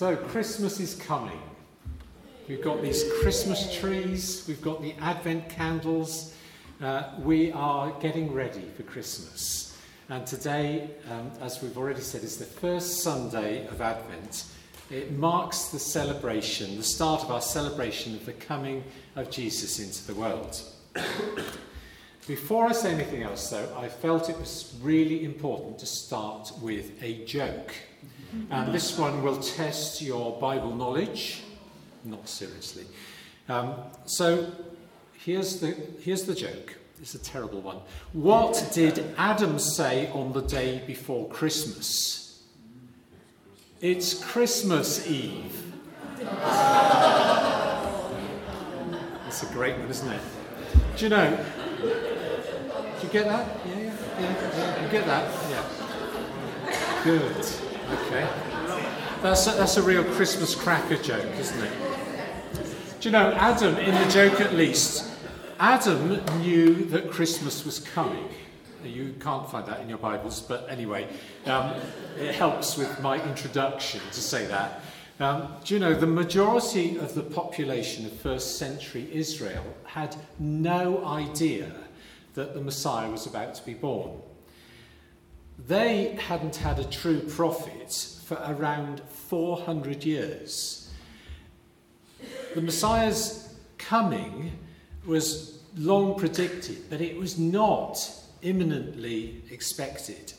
So, Christmas is coming. We've got these Christmas trees, we've got the Advent candles. Uh, we are getting ready for Christmas. And today, um, as we've already said, is the first Sunday of Advent. It marks the celebration, the start of our celebration of the coming of Jesus into the world. Before I say anything else, though, I felt it was really important to start with a joke. And this one will test your Bible knowledge, not seriously. Um, so here's the, here's the joke. It's a terrible one. What did Adam say on the day before Christmas? It's Christmas Eve. That's a great one, isn't it? Do you know? Do you get that? Yeah, yeah, yeah. yeah. You get that? Yeah. Good. Okay. That's a, that's a real Christmas cracker joke, isn't it? Do you know, Adam, in the joke at least, Adam knew that Christmas was coming. You can't find that in your Bibles, but anyway, um, it helps with my introduction to say that. Um, do you know, the majority of the population of first century Israel had no idea that the Messiah was about to be born. They hadn't had a true prophet for around 400 years. The Messiah's coming was long predicted, but it was not imminently expected.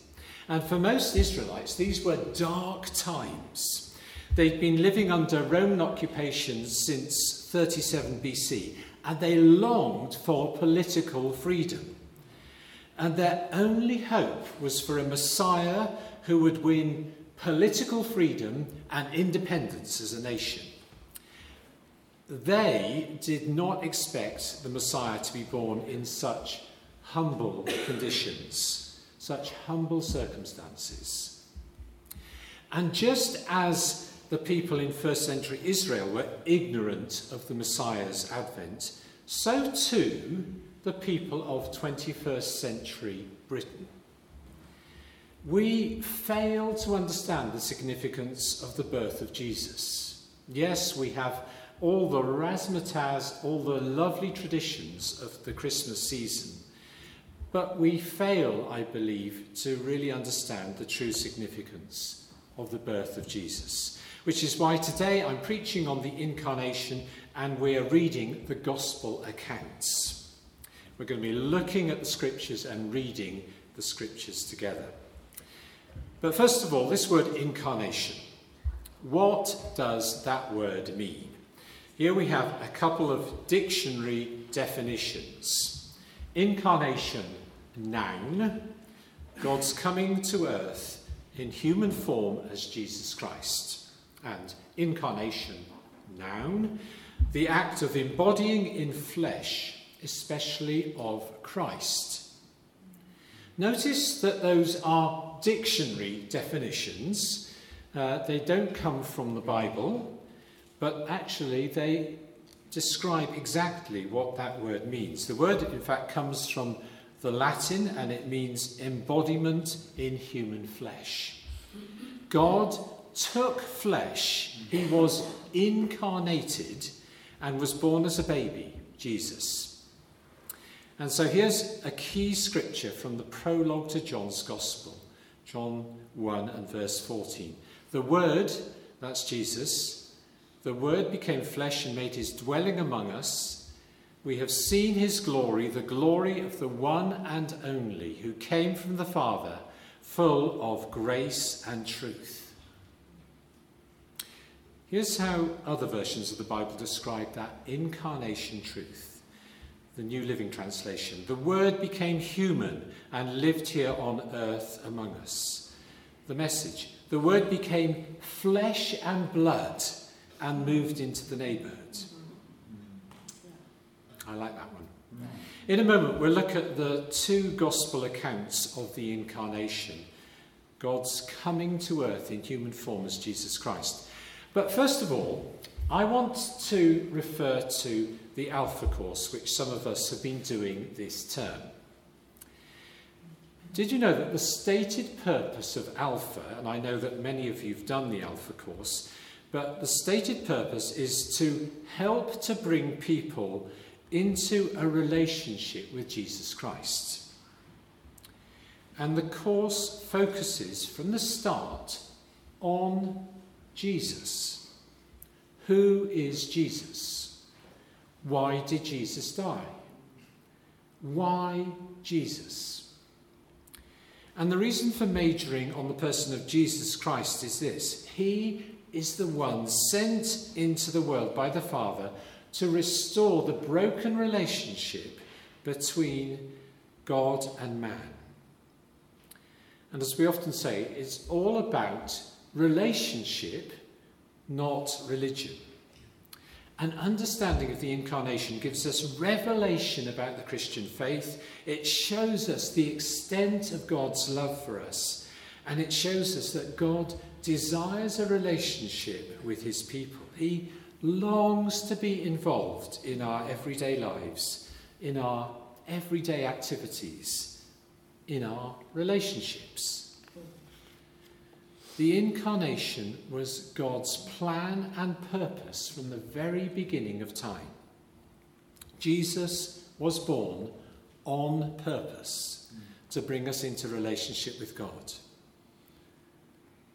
And for most Israelites, these were dark times. They'd been living under Roman occupation since 37 BC, and they longed for political freedom. And their only hope was for a Messiah who would win political freedom and independence as a nation. They did not expect the Messiah to be born in such humble conditions, such humble circumstances. And just as the people in first century Israel were ignorant of the Messiah's advent, so too the people of 21st century Britain. We fail to understand the significance of the birth of Jesus. Yes, we have all the razzmatazz, all the lovely traditions of the Christmas season, but we fail, I believe, to really understand the true significance of the birth of Jesus. Which is why today I'm preaching on the incarnation and we're reading the gospel accounts. We're going to be looking at the scriptures and reading the scriptures together. But first of all, this word incarnation. What does that word mean? Here we have a couple of dictionary definitions. Incarnation, noun, God's coming to earth in human form as Jesus Christ. And incarnation, noun, the act of embodying in flesh, especially of Christ. Notice that those are dictionary definitions. Uh, they don't come from the Bible, but actually they describe exactly what that word means. The word, in fact, comes from the Latin and it means embodiment in human flesh. God took flesh, he was incarnated and was born as a baby, Jesus. And so here's a key scripture from the prologue to John's Gospel, John 1 and verse 14. The Word, that's Jesus, the Word became flesh and made his dwelling among us. We have seen his glory, the glory of the one and only, who came from the Father, full of grace and truth. Here's how other versions of the Bible describe that incarnation truth. The New Living Translation. The Word became human and lived here on earth among us. The message. The Word became flesh and blood and moved into the neighbourhood. I like that one. In a moment, we'll look at the two gospel accounts of the incarnation God's coming to earth in human form as Jesus Christ. But first of all, I want to refer to the Alpha course, which some of us have been doing this term. Did you know that the stated purpose of Alpha, and I know that many of you have done the Alpha course, But the stated purpose is to help to bring people into a relationship with Jesus Christ. And the course focuses from the start on Jesus. Who is Jesus? Why did Jesus die? Why Jesus? And the reason for majoring on the person of Jesus Christ is this He is the one sent into the world by the Father to restore the broken relationship between God and man. And as we often say, it's all about relationship, not religion. An understanding of the incarnation gives us revelation about the Christian faith. It shows us the extent of God's love for us. And it shows us that God desires a relationship with his people. He longs to be involved in our everyday lives, in our everyday activities, in our relationships. The incarnation was God's plan and purpose from the very beginning of time. Jesus was born on purpose to bring us into relationship with God.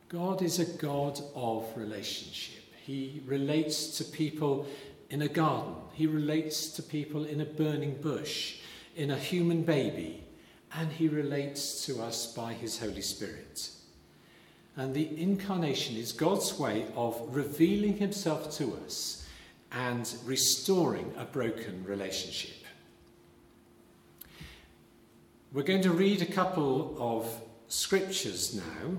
God is a God of relationship. He relates to people in a garden, he relates to people in a burning bush, in a human baby, and he relates to us by his Holy Spirit. And the incarnation is God's way of revealing himself to us and restoring a broken relationship. We're going to read a couple of scriptures now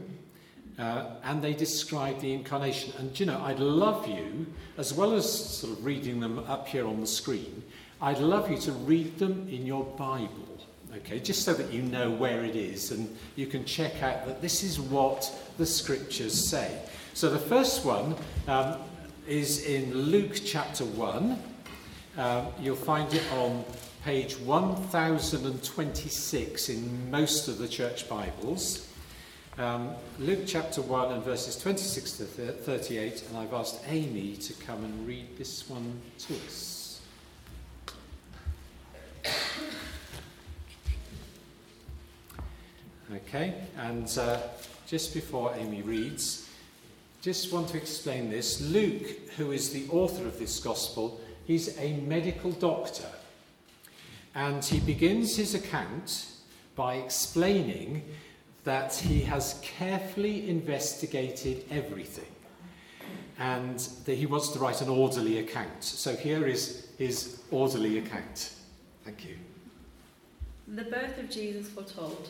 uh, and they describe the incarnation. And you know, I'd love you, as well as sort of reading them up here on the screen, I'd love you to read them in your Bible, okay, just so that you know where it is and you can check out that this is what the scriptures say. So the first one um, is in Luke chapter 1. Uh, you'll find it on page 1026 in most of the church Bibles. Um, Luke chapter 1 and verses 26 to 38, and I've asked Amy to come and read this one to us. Okay, and uh, just before Amy reads, just want to explain this. Luke, who is the author of this gospel, he's a medical doctor. And he begins his account by explaining that he has carefully investigated everything and that he wants to write an orderly account. So here is his orderly account. Thank you. The birth of Jesus foretold.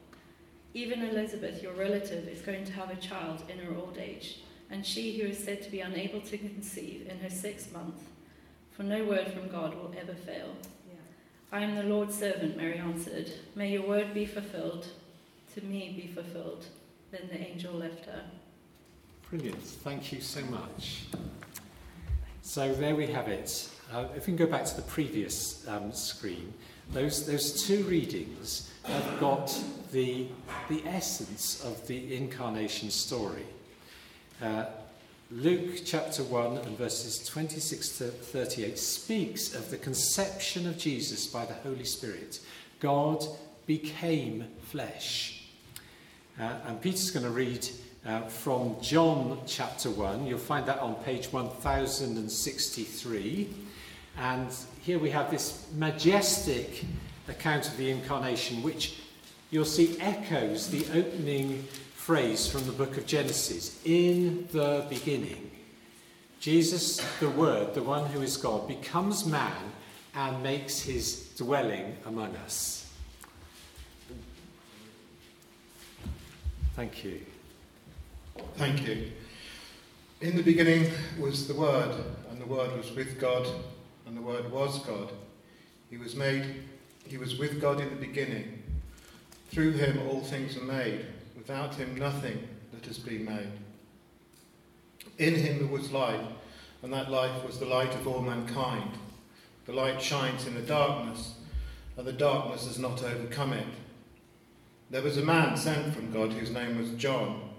Even Elizabeth, your relative, is going to have a child in her old age, and she who is said to be unable to conceive in her sixth month. For no word from God will ever fail. Yeah. I am the Lord's servant, Mary answered. May your word be fulfilled to me be fulfilled. Then the angel left her. Brilliant. Thank you so much. So there we have it. Uh, if we can go back to the previous um, screen, those, those two readings have got the, the essence of the incarnation story. Uh, Luke chapter 1 and verses 26 to 38 speaks of the conception of Jesus by the Holy Spirit. God became flesh. Uh, and Peter's going to read uh, from John chapter 1. You'll find that on page 1063. And here we have this majestic account of the incarnation, which you'll see echoes the opening phrase from the book of Genesis In the beginning. Jesus, the Word, the one who is God, becomes man and makes his dwelling among us. Thank you. Thank you. In the beginning was the Word, and the Word was with God, and the Word was God. He was made, he was with God in the beginning. Through him all things were made. Without him nothing that has been made. In him was life, and that life was the light of all mankind. The light shines in the darkness, and the darkness has not overcome it. There was a man sent from God whose name was John.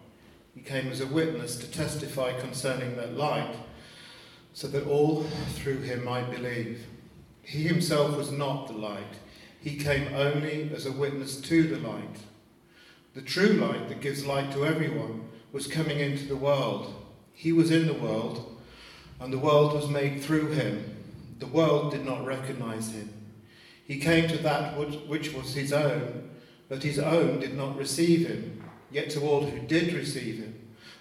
He came as a witness to testify concerning that light, so that all through him might believe. He himself was not the light, he came only as a witness to the light. The true light that gives light to everyone was coming into the world. He was in the world, and the world was made through him. The world did not recognize him. He came to that which was his own, but his own did not receive him. Yet to all who did receive him,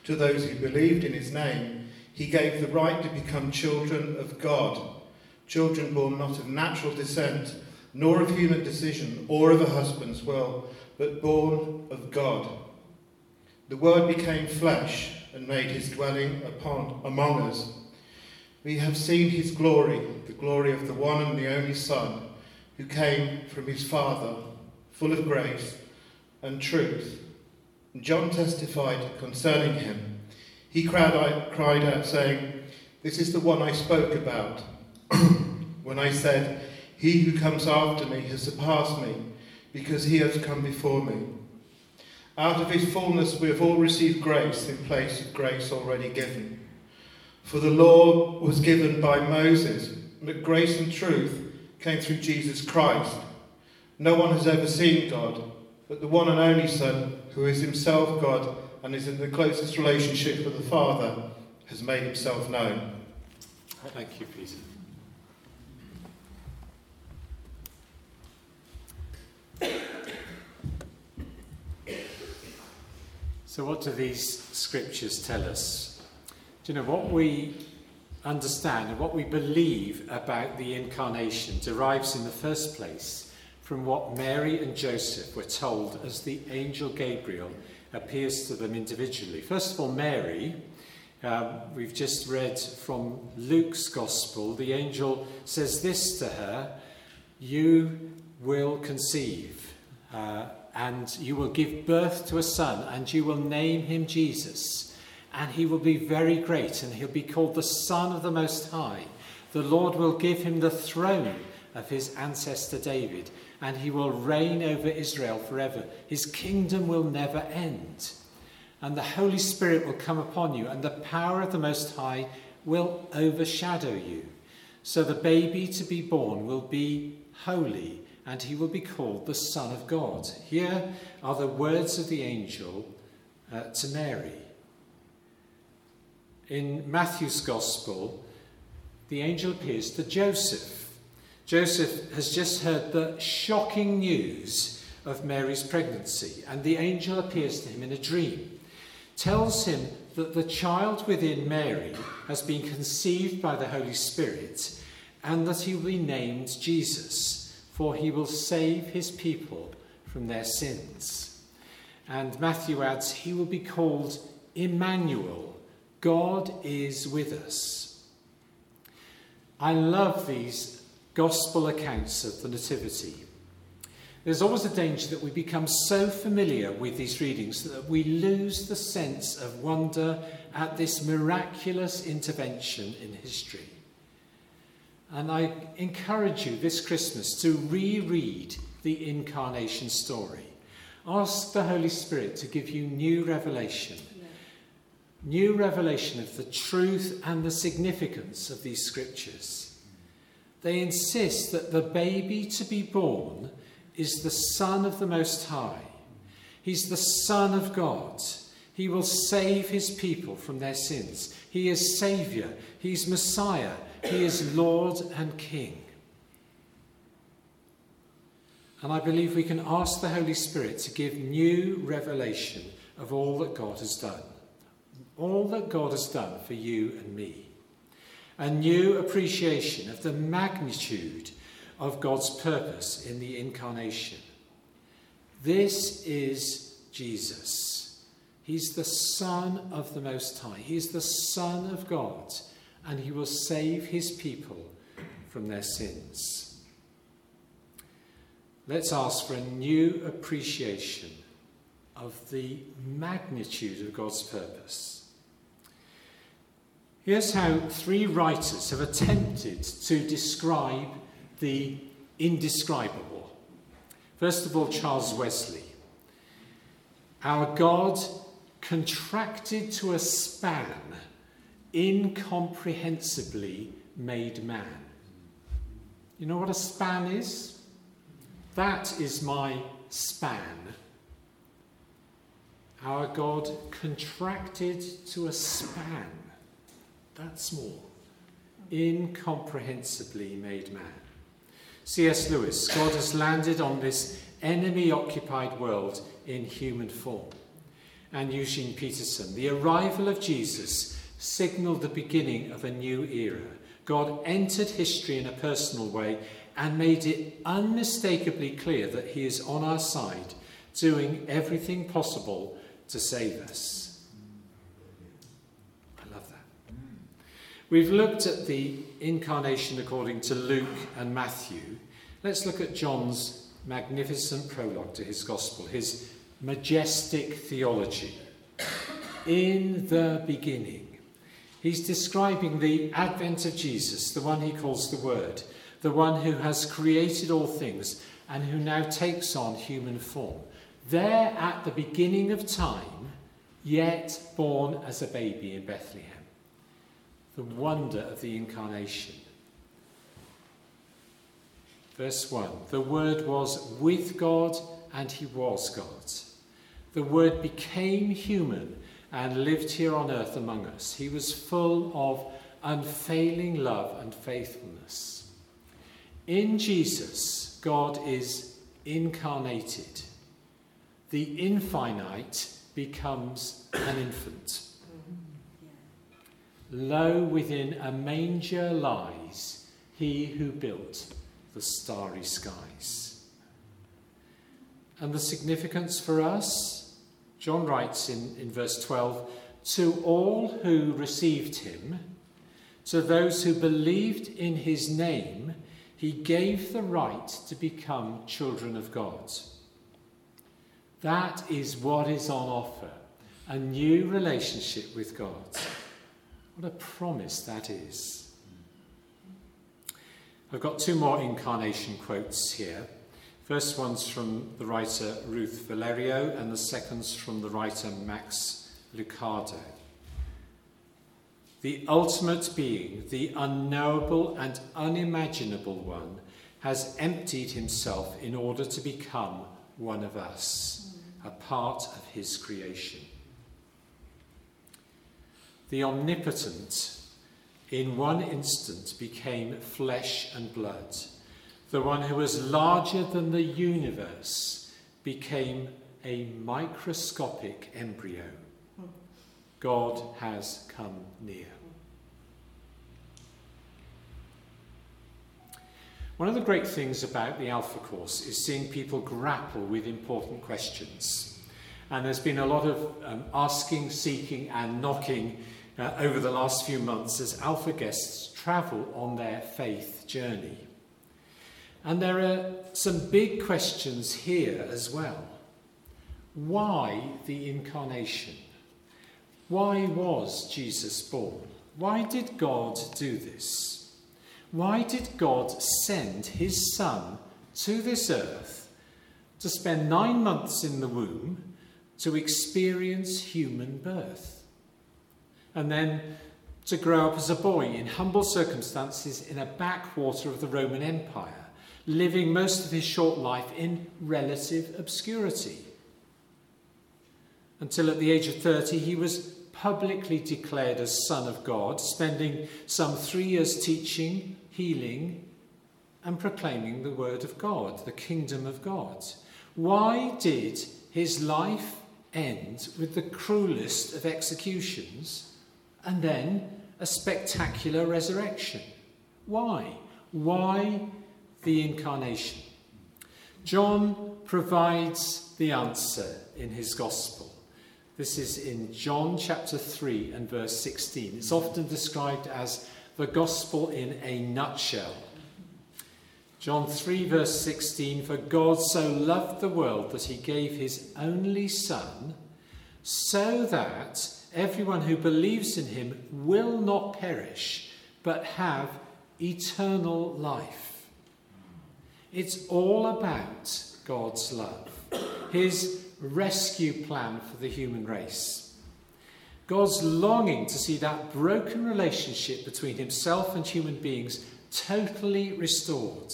to those who believed in his name, he gave the right to become children of God, children born not of natural descent, nor of human decision, or of a husband's will, but born of God. The Word became flesh and made his dwelling upon among us. We have seen his glory, the glory of the one and the only Son, who came from his Father, full of grace and truth. John testified concerning him. He cried out, cried out, saying, This is the one I spoke about when I said, He who comes after me has surpassed me, because he has come before me. Out of his fullness we have all received grace in place of grace already given. For the law was given by Moses, but grace and truth came through Jesus Christ. No one has ever seen God, but the one and only Son, who is himself God and is in the closest relationship with the Father, has made himself known. Thank you, Peter. So, what do these scriptures tell us? Do you know what we understand and what we believe about the incarnation derives in the first place from what Mary and Joseph were told as the angel Gabriel appears to them individually. First of all, Mary, um, we've just read from Luke's Gospel, the angel says this to her You will conceive, uh, and you will give birth to a son, and you will name him Jesus. And he will be very great, and he'll be called the Son of the Most High. The Lord will give him the throne of his ancestor David and he will reign over Israel forever. His kingdom will never end. And the Holy Spirit will come upon you, and the power of the Most High will overshadow you. So the baby to be born will be holy, and he will be called the Son of God. Here are the words of the angel uh, to Mary. In Matthew's Gospel, the angel appears to Joseph Joseph has just heard the shocking news of Mary's pregnancy, and the angel appears to him in a dream, tells him that the child within Mary has been conceived by the Holy Spirit, and that he will be named Jesus, for he will save his people from their sins. And Matthew adds, he will be called Emmanuel, God is with us. I love these gospel accounts of the Nativity. There's always a danger that we become so familiar with these readings that we lose the sense of wonder at this miraculous intervention in history. And I encourage you this Christmas to reread the incarnation story. Ask the Holy Spirit to give you new revelation. New revelation of the truth and the significance of these scriptures they insist that the baby to be born is the Son of the Most High. He's the Son of God. He will save his people from their sins. He is Saviour. He's Messiah. He is Lord and King. And I believe we can ask the Holy Spirit to give new revelation of all that God has done. All that God has done for you and me. A new appreciation of the magnitude of God's purpose in the incarnation. This is Jesus. He's the Son of the Most High. He's the Son of God, and he will save his people from their sins. Let's ask for a new appreciation of the magnitude of God's purpose. Here's how three writers have attempted to describe the indescribable. First of all, Charles Wesley. Our God contracted to a span, incomprehensibly made man. You know what a span is? That is my span. Our God contracted to a span, that small, incomprehensibly made man. C.S. Lewis, God has landed on this enemy occupied world in human form. And Eugene Peterson, the arrival of Jesus signalled the beginning of a new era. God entered history in a personal way and made it unmistakably clear that He is on our side, doing everything possible to save us. We've looked at the incarnation according to Luke and Matthew. Let's look at John's magnificent prologue to his gospel, his majestic theology. In the beginning. He's describing the advent of Jesus, the one he calls the Word, the one who has created all things and who now takes on human form. There at the beginning of time, yet born as a baby in Bethlehem. The wonder of the incarnation. Verse 1 The Word was with God and he was God. The Word became human and lived here on earth among us. He was full of unfailing love and faithfulness. In Jesus, God is incarnated. The infinite becomes an infant. Lo, within a manger lies he who built the starry skies. And the significance for us, John writes in, in verse 12, to all who received him, to those who believed in his name, he gave the right to become children of God. That is what is on offer a new relationship with God. What a promise that is. I've got two more incarnation quotes here. First one's from the writer Ruth Valerio, and the second's from the writer Max Lucado the ultimate being, the unknowable and unimaginable one, has emptied himself in order to become one of us, a part of his creation. The omnipotent, in one instant, became flesh and blood. The one who was larger than the universe became a microscopic embryo. God has come near. One of the great things about the Alpha course is seeing people grapple with important questions. And there's been a lot of um, asking, seeking, and knocking uh, over the last few months as Alpha guests travel on their faith journey. And there are some big questions here as well. Why the incarnation? Why was Jesus born? Why did God do this? Why did God send his Son to this earth to spend nine months in the womb to experience human birth? And then to grow up as a boy in humble circumstances in a backwater of the Roman Empire, living most of his short life in relative obscurity until at the age of 30 he was publicly declared as Son of God, spending some three years teaching, healing, and proclaiming the Word of God, the kingdom of God. Why did his life end with the cruelest of executions and then a spectacular resurrection? Why? Why the incarnation? John provides the answer in his gospel. This is in John chapter 3 and verse 16. It's often described as the gospel in a nutshell. John 3, verse 16 For God so loved the world that he gave his only Son, so that everyone who believes in him will not perish, but have eternal life. It's all about God's love, his rescue plan for the human race. God's longing to see that broken relationship between himself and human beings totally restored.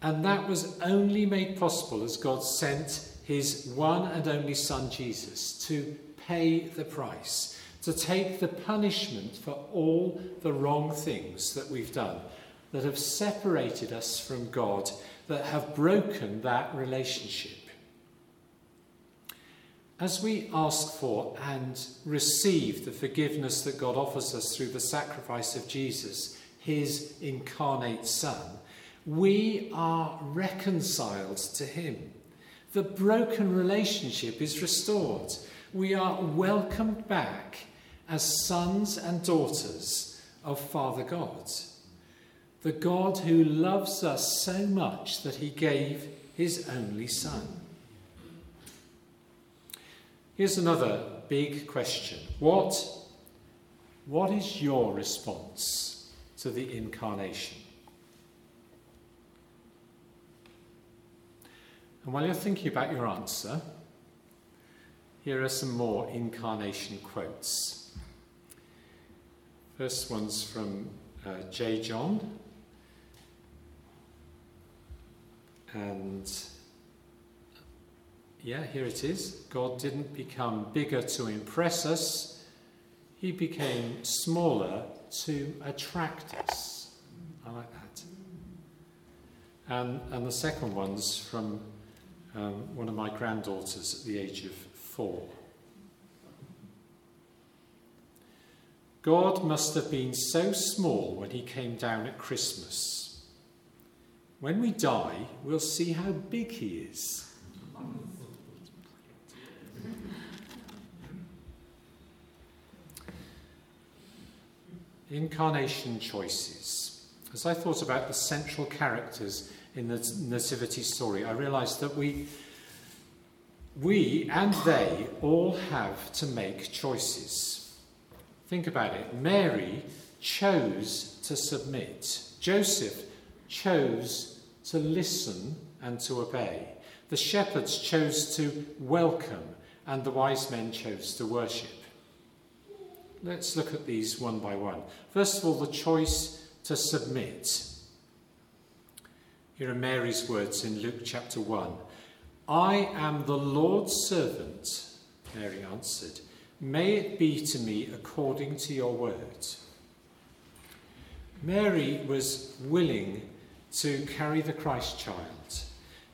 And that was only made possible as God sent his one and only Son Jesus to pay the price, to take the punishment for all the wrong things that we've done, that have separated us from God, that have broken that relationship. As we ask for and receive the forgiveness that God offers us through the sacrifice of Jesus, his incarnate Son, we are reconciled to Him. The broken relationship is restored. We are welcomed back as sons and daughters of Father God. The God who loves us so much that He gave His only Son. Here's another big question. What, what is your response to the incarnation? And while you're thinking about your answer, here are some more incarnation quotes. First one's from uh, J. John. And yeah, here it is. God didn't become bigger to impress us, He became smaller to attract us. I like that. And, and the second one's from um, one of my granddaughters at the age of four. God must have been so small when he came down at Christmas. When we die, we'll see how big he is. Incarnation choices. As I thought about the central characters in the Nativity story, I realized that we, we and they all have to make choices. Think about it. Mary chose to submit, Joseph chose to listen and to obey. The shepherds chose to welcome, and the wise men chose to worship. Let's look at these one by one. First of all, the choice to submit. Here are Mary's words in Luke chapter 1. I am the Lord's servant, Mary answered. May it be to me according to your word. Mary was willing to carry the Christ child,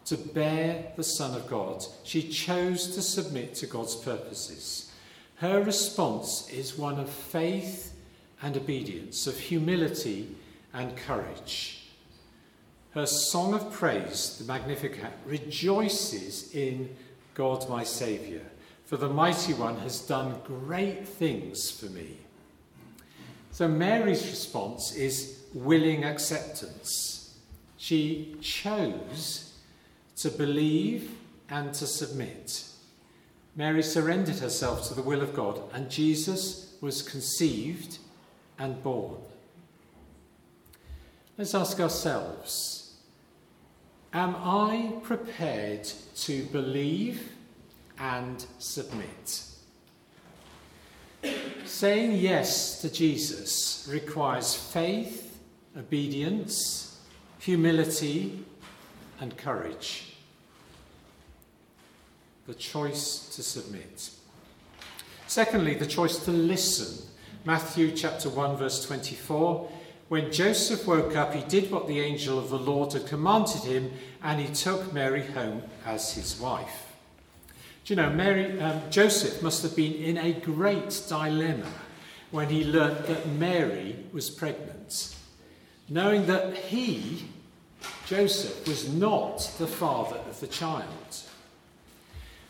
to bear the Son of God. She chose to submit to God's purposes. Her response is one of faith and obedience, of humility and courage. Her song of praise, the Magnificat, rejoices in God my Saviour, for the Mighty One has done great things for me. So Mary's response is willing acceptance. She chose to believe and to submit. Mary surrendered herself to the will of God, and Jesus was conceived and born. Let's ask ourselves Am I prepared to believe and submit? Saying yes to Jesus requires faith, obedience, humility, and courage. the choice to submit. Secondly, the choice to listen. Matthew chapter 1 verse 24. When Joseph woke up, he did what the angel of the Lord had commanded him, and he took Mary home as his wife. Do you know, Mary, um, Joseph must have been in a great dilemma when he learnt that Mary was pregnant, knowing that he, Joseph, was not the father of the child.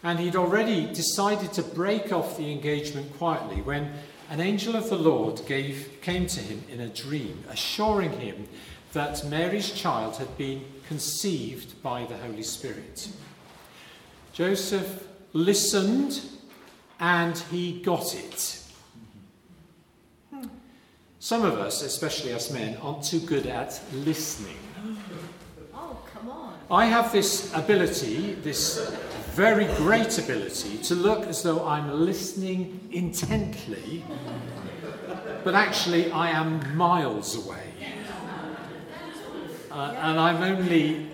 And he'd already decided to break off the engagement quietly when an angel of the Lord gave, came to him in a dream, assuring him that Mary's child had been conceived by the Holy Spirit. Joseph listened and he got it. Some of us, especially us men, aren't too good at listening. Oh, come on. I have this ability, this very great ability, to look as though I'm listening intently, but actually I am miles away. Uh, and I'm only,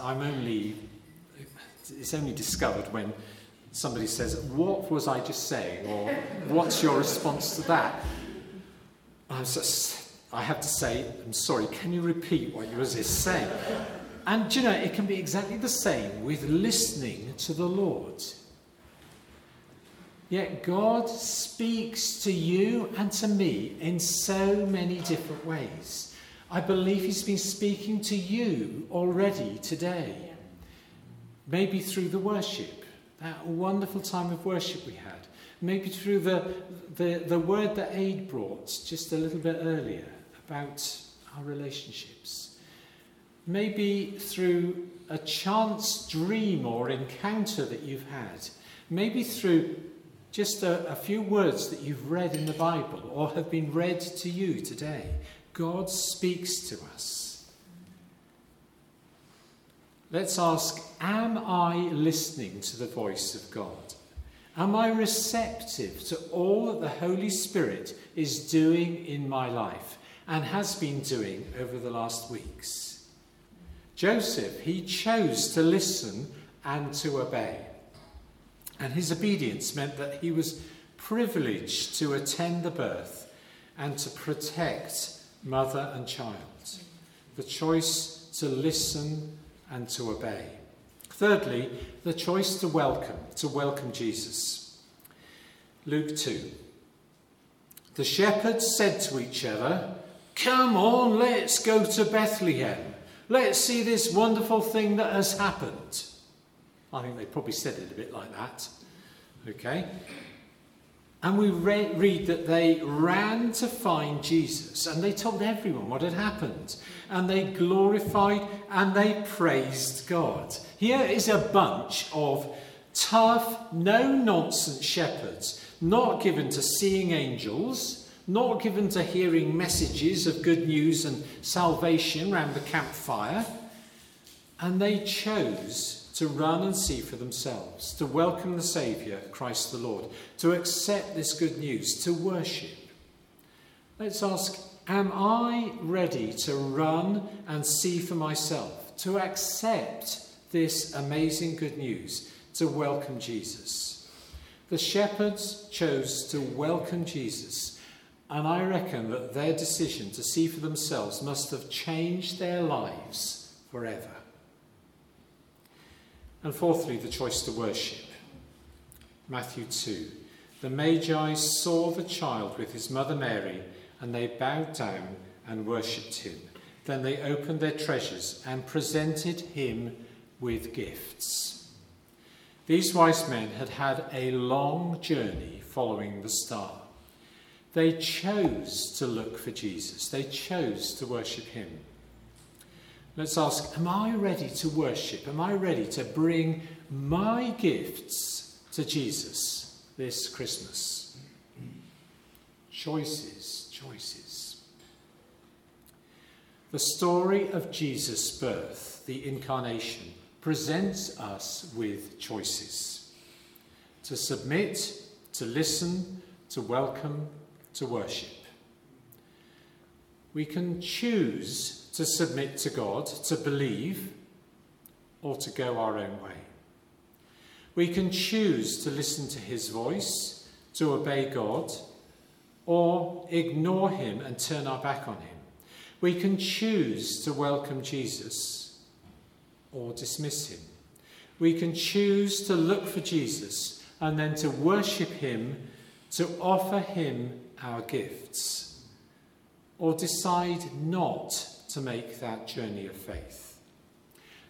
I'm only, it's only discovered when somebody says, What was I just saying? or What's your response to that? I, just, I have to say, I'm sorry, can you repeat what you were just saying? And you know, it can be exactly the same with listening to the Lord. Yet God speaks to you and to me in so many different ways. I believe He's been speaking to you already today. Maybe through the worship, that wonderful time of worship we had. Maybe through the, the, the word that Aid brought just a little bit earlier about our relationships. Maybe through a chance dream or encounter that you've had. Maybe through just a, a few words that you've read in the Bible or have been read to you today. God speaks to us. Let's ask Am I listening to the voice of God? Am I receptive to all that the Holy Spirit is doing in my life and has been doing over the last weeks? Joseph, he chose to listen and to obey. And his obedience meant that he was privileged to attend the birth and to protect mother and child. The choice to listen and to obey. Thirdly, the choice to welcome, to welcome Jesus. Luke 2. The shepherds said to each other, Come on, let's go to Bethlehem. Let's see this wonderful thing that has happened. I think they probably said it a bit like that. Okay? And we re- read that they ran to find Jesus and they told everyone what had happened. And they glorified and they praised God. Here is a bunch of tough, no nonsense shepherds, not given to seeing angels, not given to hearing messages of good news and salvation around the campfire. And they chose to run and see for themselves, to welcome the Saviour, Christ the Lord, to accept this good news, to worship. Let's ask Am I ready to run and see for myself, to accept this amazing good news, to welcome Jesus? The shepherds chose to welcome Jesus, and I reckon that their decision to see for themselves must have changed their lives forever. And fourthly, the choice to worship. Matthew 2. The Magi saw the child with his mother Mary, and they bowed down and worshipped him. Then they opened their treasures and presented him with gifts. These wise men had had a long journey following the star. They chose to look for Jesus, they chose to worship him. Let's ask Am I ready to worship? Am I ready to bring my gifts to Jesus this Christmas? Choices, choices. The story of Jesus' birth, the incarnation, presents us with choices to submit, to listen, to welcome, to worship. We can choose to submit to God, to believe, or to go our own way. We can choose to listen to his voice, to obey God, or ignore him and turn our back on him. We can choose to welcome Jesus or dismiss him. We can choose to look for Jesus and then to worship him, to offer him our gifts, or decide not to make that journey of faith.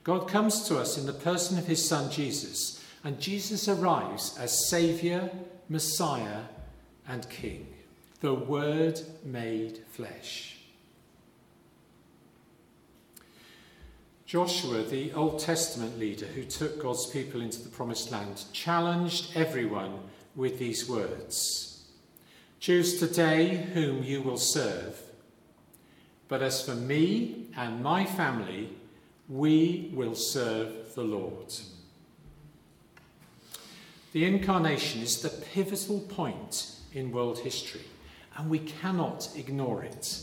God comes to us in the person of his son Jesus, and Jesus arrives as Saviour, Messiah, and King, the Word made flesh. Joshua, the Old Testament leader who took God's people into the promised land, challenged everyone with these words Choose today whom you will serve. But as for me and my family, we will serve the Lord. The incarnation is the pivotal point in world history, and we cannot ignore it.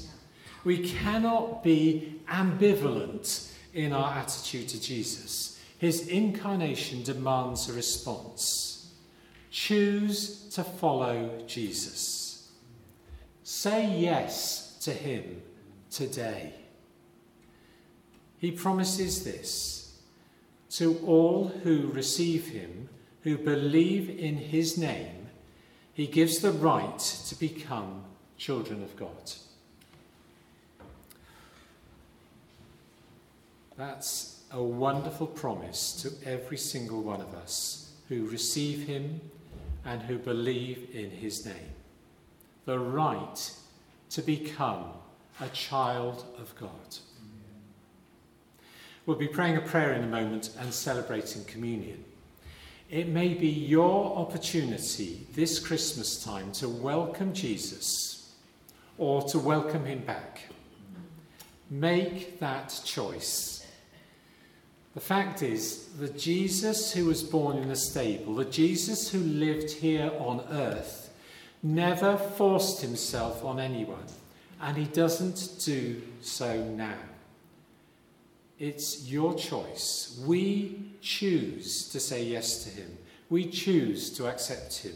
We cannot be ambivalent in our attitude to Jesus. His incarnation demands a response. Choose to follow Jesus. Say yes to him today. He promises this to all who receive him, who believe in his name, he gives the right to become children of God. That's a wonderful promise to every single one of us who receive him and who believe in his name. The right to become a child of God. We'll be praying a prayer in a moment and celebrating communion. It may be your opportunity this Christmas time to welcome Jesus or to welcome him back. Make that choice the fact is, the Jesus who was born in a stable, the Jesus who lived here on earth, never forced himself on anyone, and he doesn't do so now. It's your choice. We choose to say yes to him. We choose to accept him.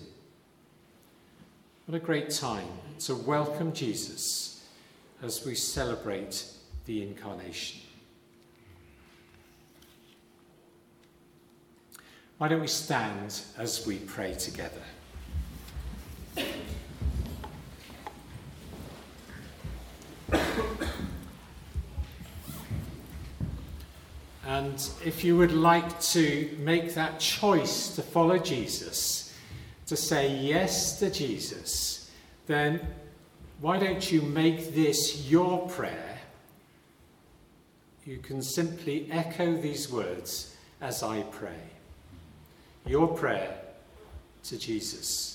What a great time to welcome Jesus as we celebrate the incarnation. Why don't we stand as we pray together? And if you would like to make that choice to follow Jesus, to say yes to Jesus, then why don't you make this your prayer? You can simply echo these words as I pray your prayer to Jesus.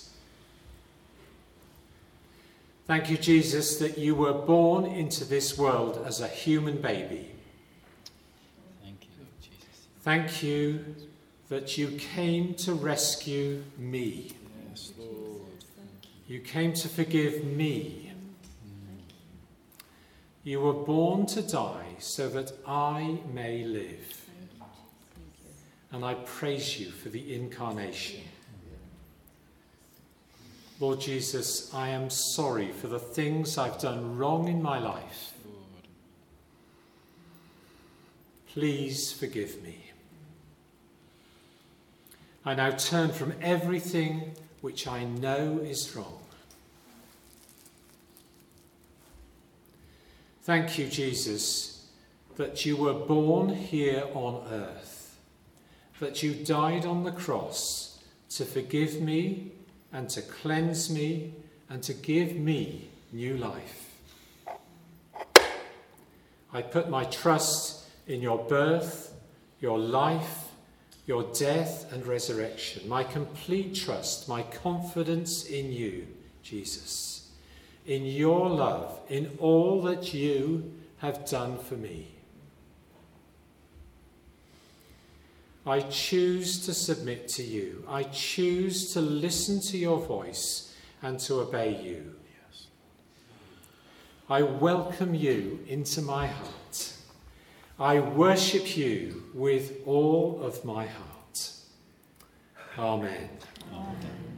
Thank you, Jesus, that you were born into this world as a human baby. Thank you, Jesus. Thank you that you came to rescue me. Yes, Lord. You came to forgive me. Mm. You were born to die so that I may live. And I praise you for the incarnation. Lord Jesus, I am sorry for the things I've done wrong in my life. Please forgive me. I now turn from everything which I know is wrong. Thank you, Jesus, that you were born here on earth that you died on the cross to forgive me and to cleanse me and to give me new life. I put my trust in your birth, your life, your death and resurrection, my complete trust, my confidence in you, Jesus, in your love, in all that you have done for me. I choose to submit to you. I choose to listen to your voice and to obey you. Yes. I welcome you into my heart. I worship you with all of my heart. Amen. Thank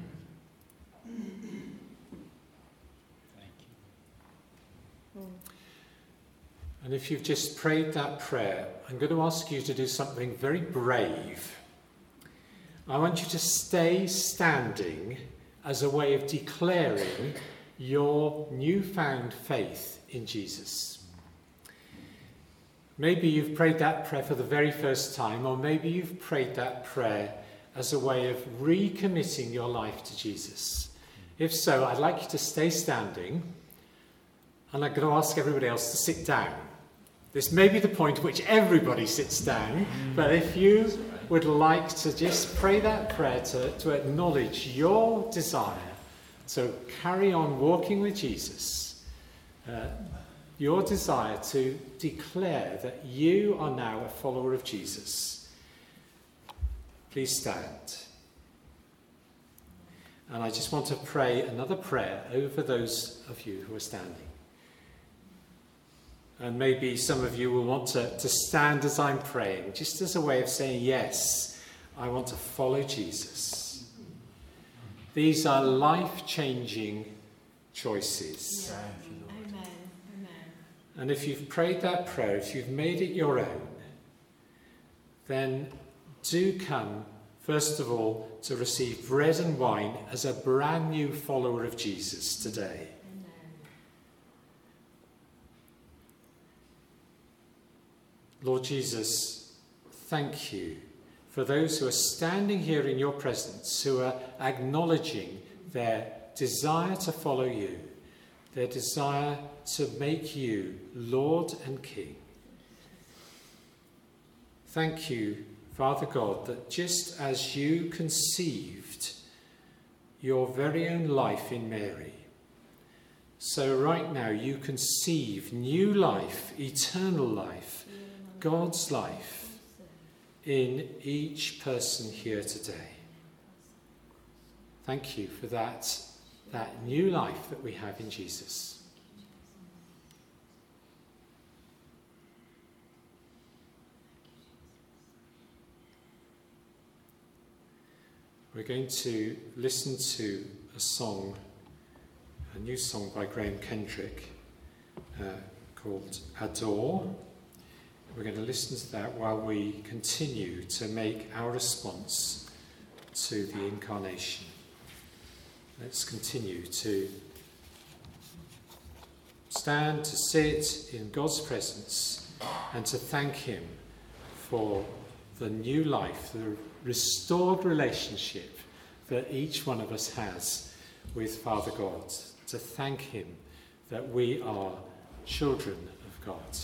And if you've just prayed that prayer, I'm going to ask you to do something very brave. I want you to stay standing as a way of declaring your newfound faith in Jesus. Maybe you've prayed that prayer for the very first time, or maybe you've prayed that prayer as a way of recommitting your life to Jesus. If so, I'd like you to stay standing, and I'm going to ask everybody else to sit down. This may be the point at which everybody sits down, but if you would like to just pray that prayer to, to acknowledge your desire to carry on walking with Jesus, uh, your desire to declare that you are now a follower of Jesus, please stand. And I just want to pray another prayer over those of you who are standing. And maybe some of you will want to, to stand as I'm praying, just as a way of saying, Yes, I want to follow Jesus. These are life changing choices. Amen. And if you've prayed that prayer, if you've made it your own, then do come, first of all, to receive bread and wine as a brand new follower of Jesus today. Lord Jesus, thank you for those who are standing here in your presence, who are acknowledging their desire to follow you, their desire to make you Lord and King. Thank you, Father God, that just as you conceived your very own life in Mary, so right now you conceive new life, eternal life, God's life in each person here today. Thank you for that, that new life that we have in Jesus. We're going to listen to a song, a new song by Graham Kendrick uh, called Adore. We're going to listen to that while we continue to make our response to the incarnation. Let's continue to stand, to sit in God's presence, and to thank Him for the new life, the restored relationship that each one of us has with Father God. To thank Him that we are children of God.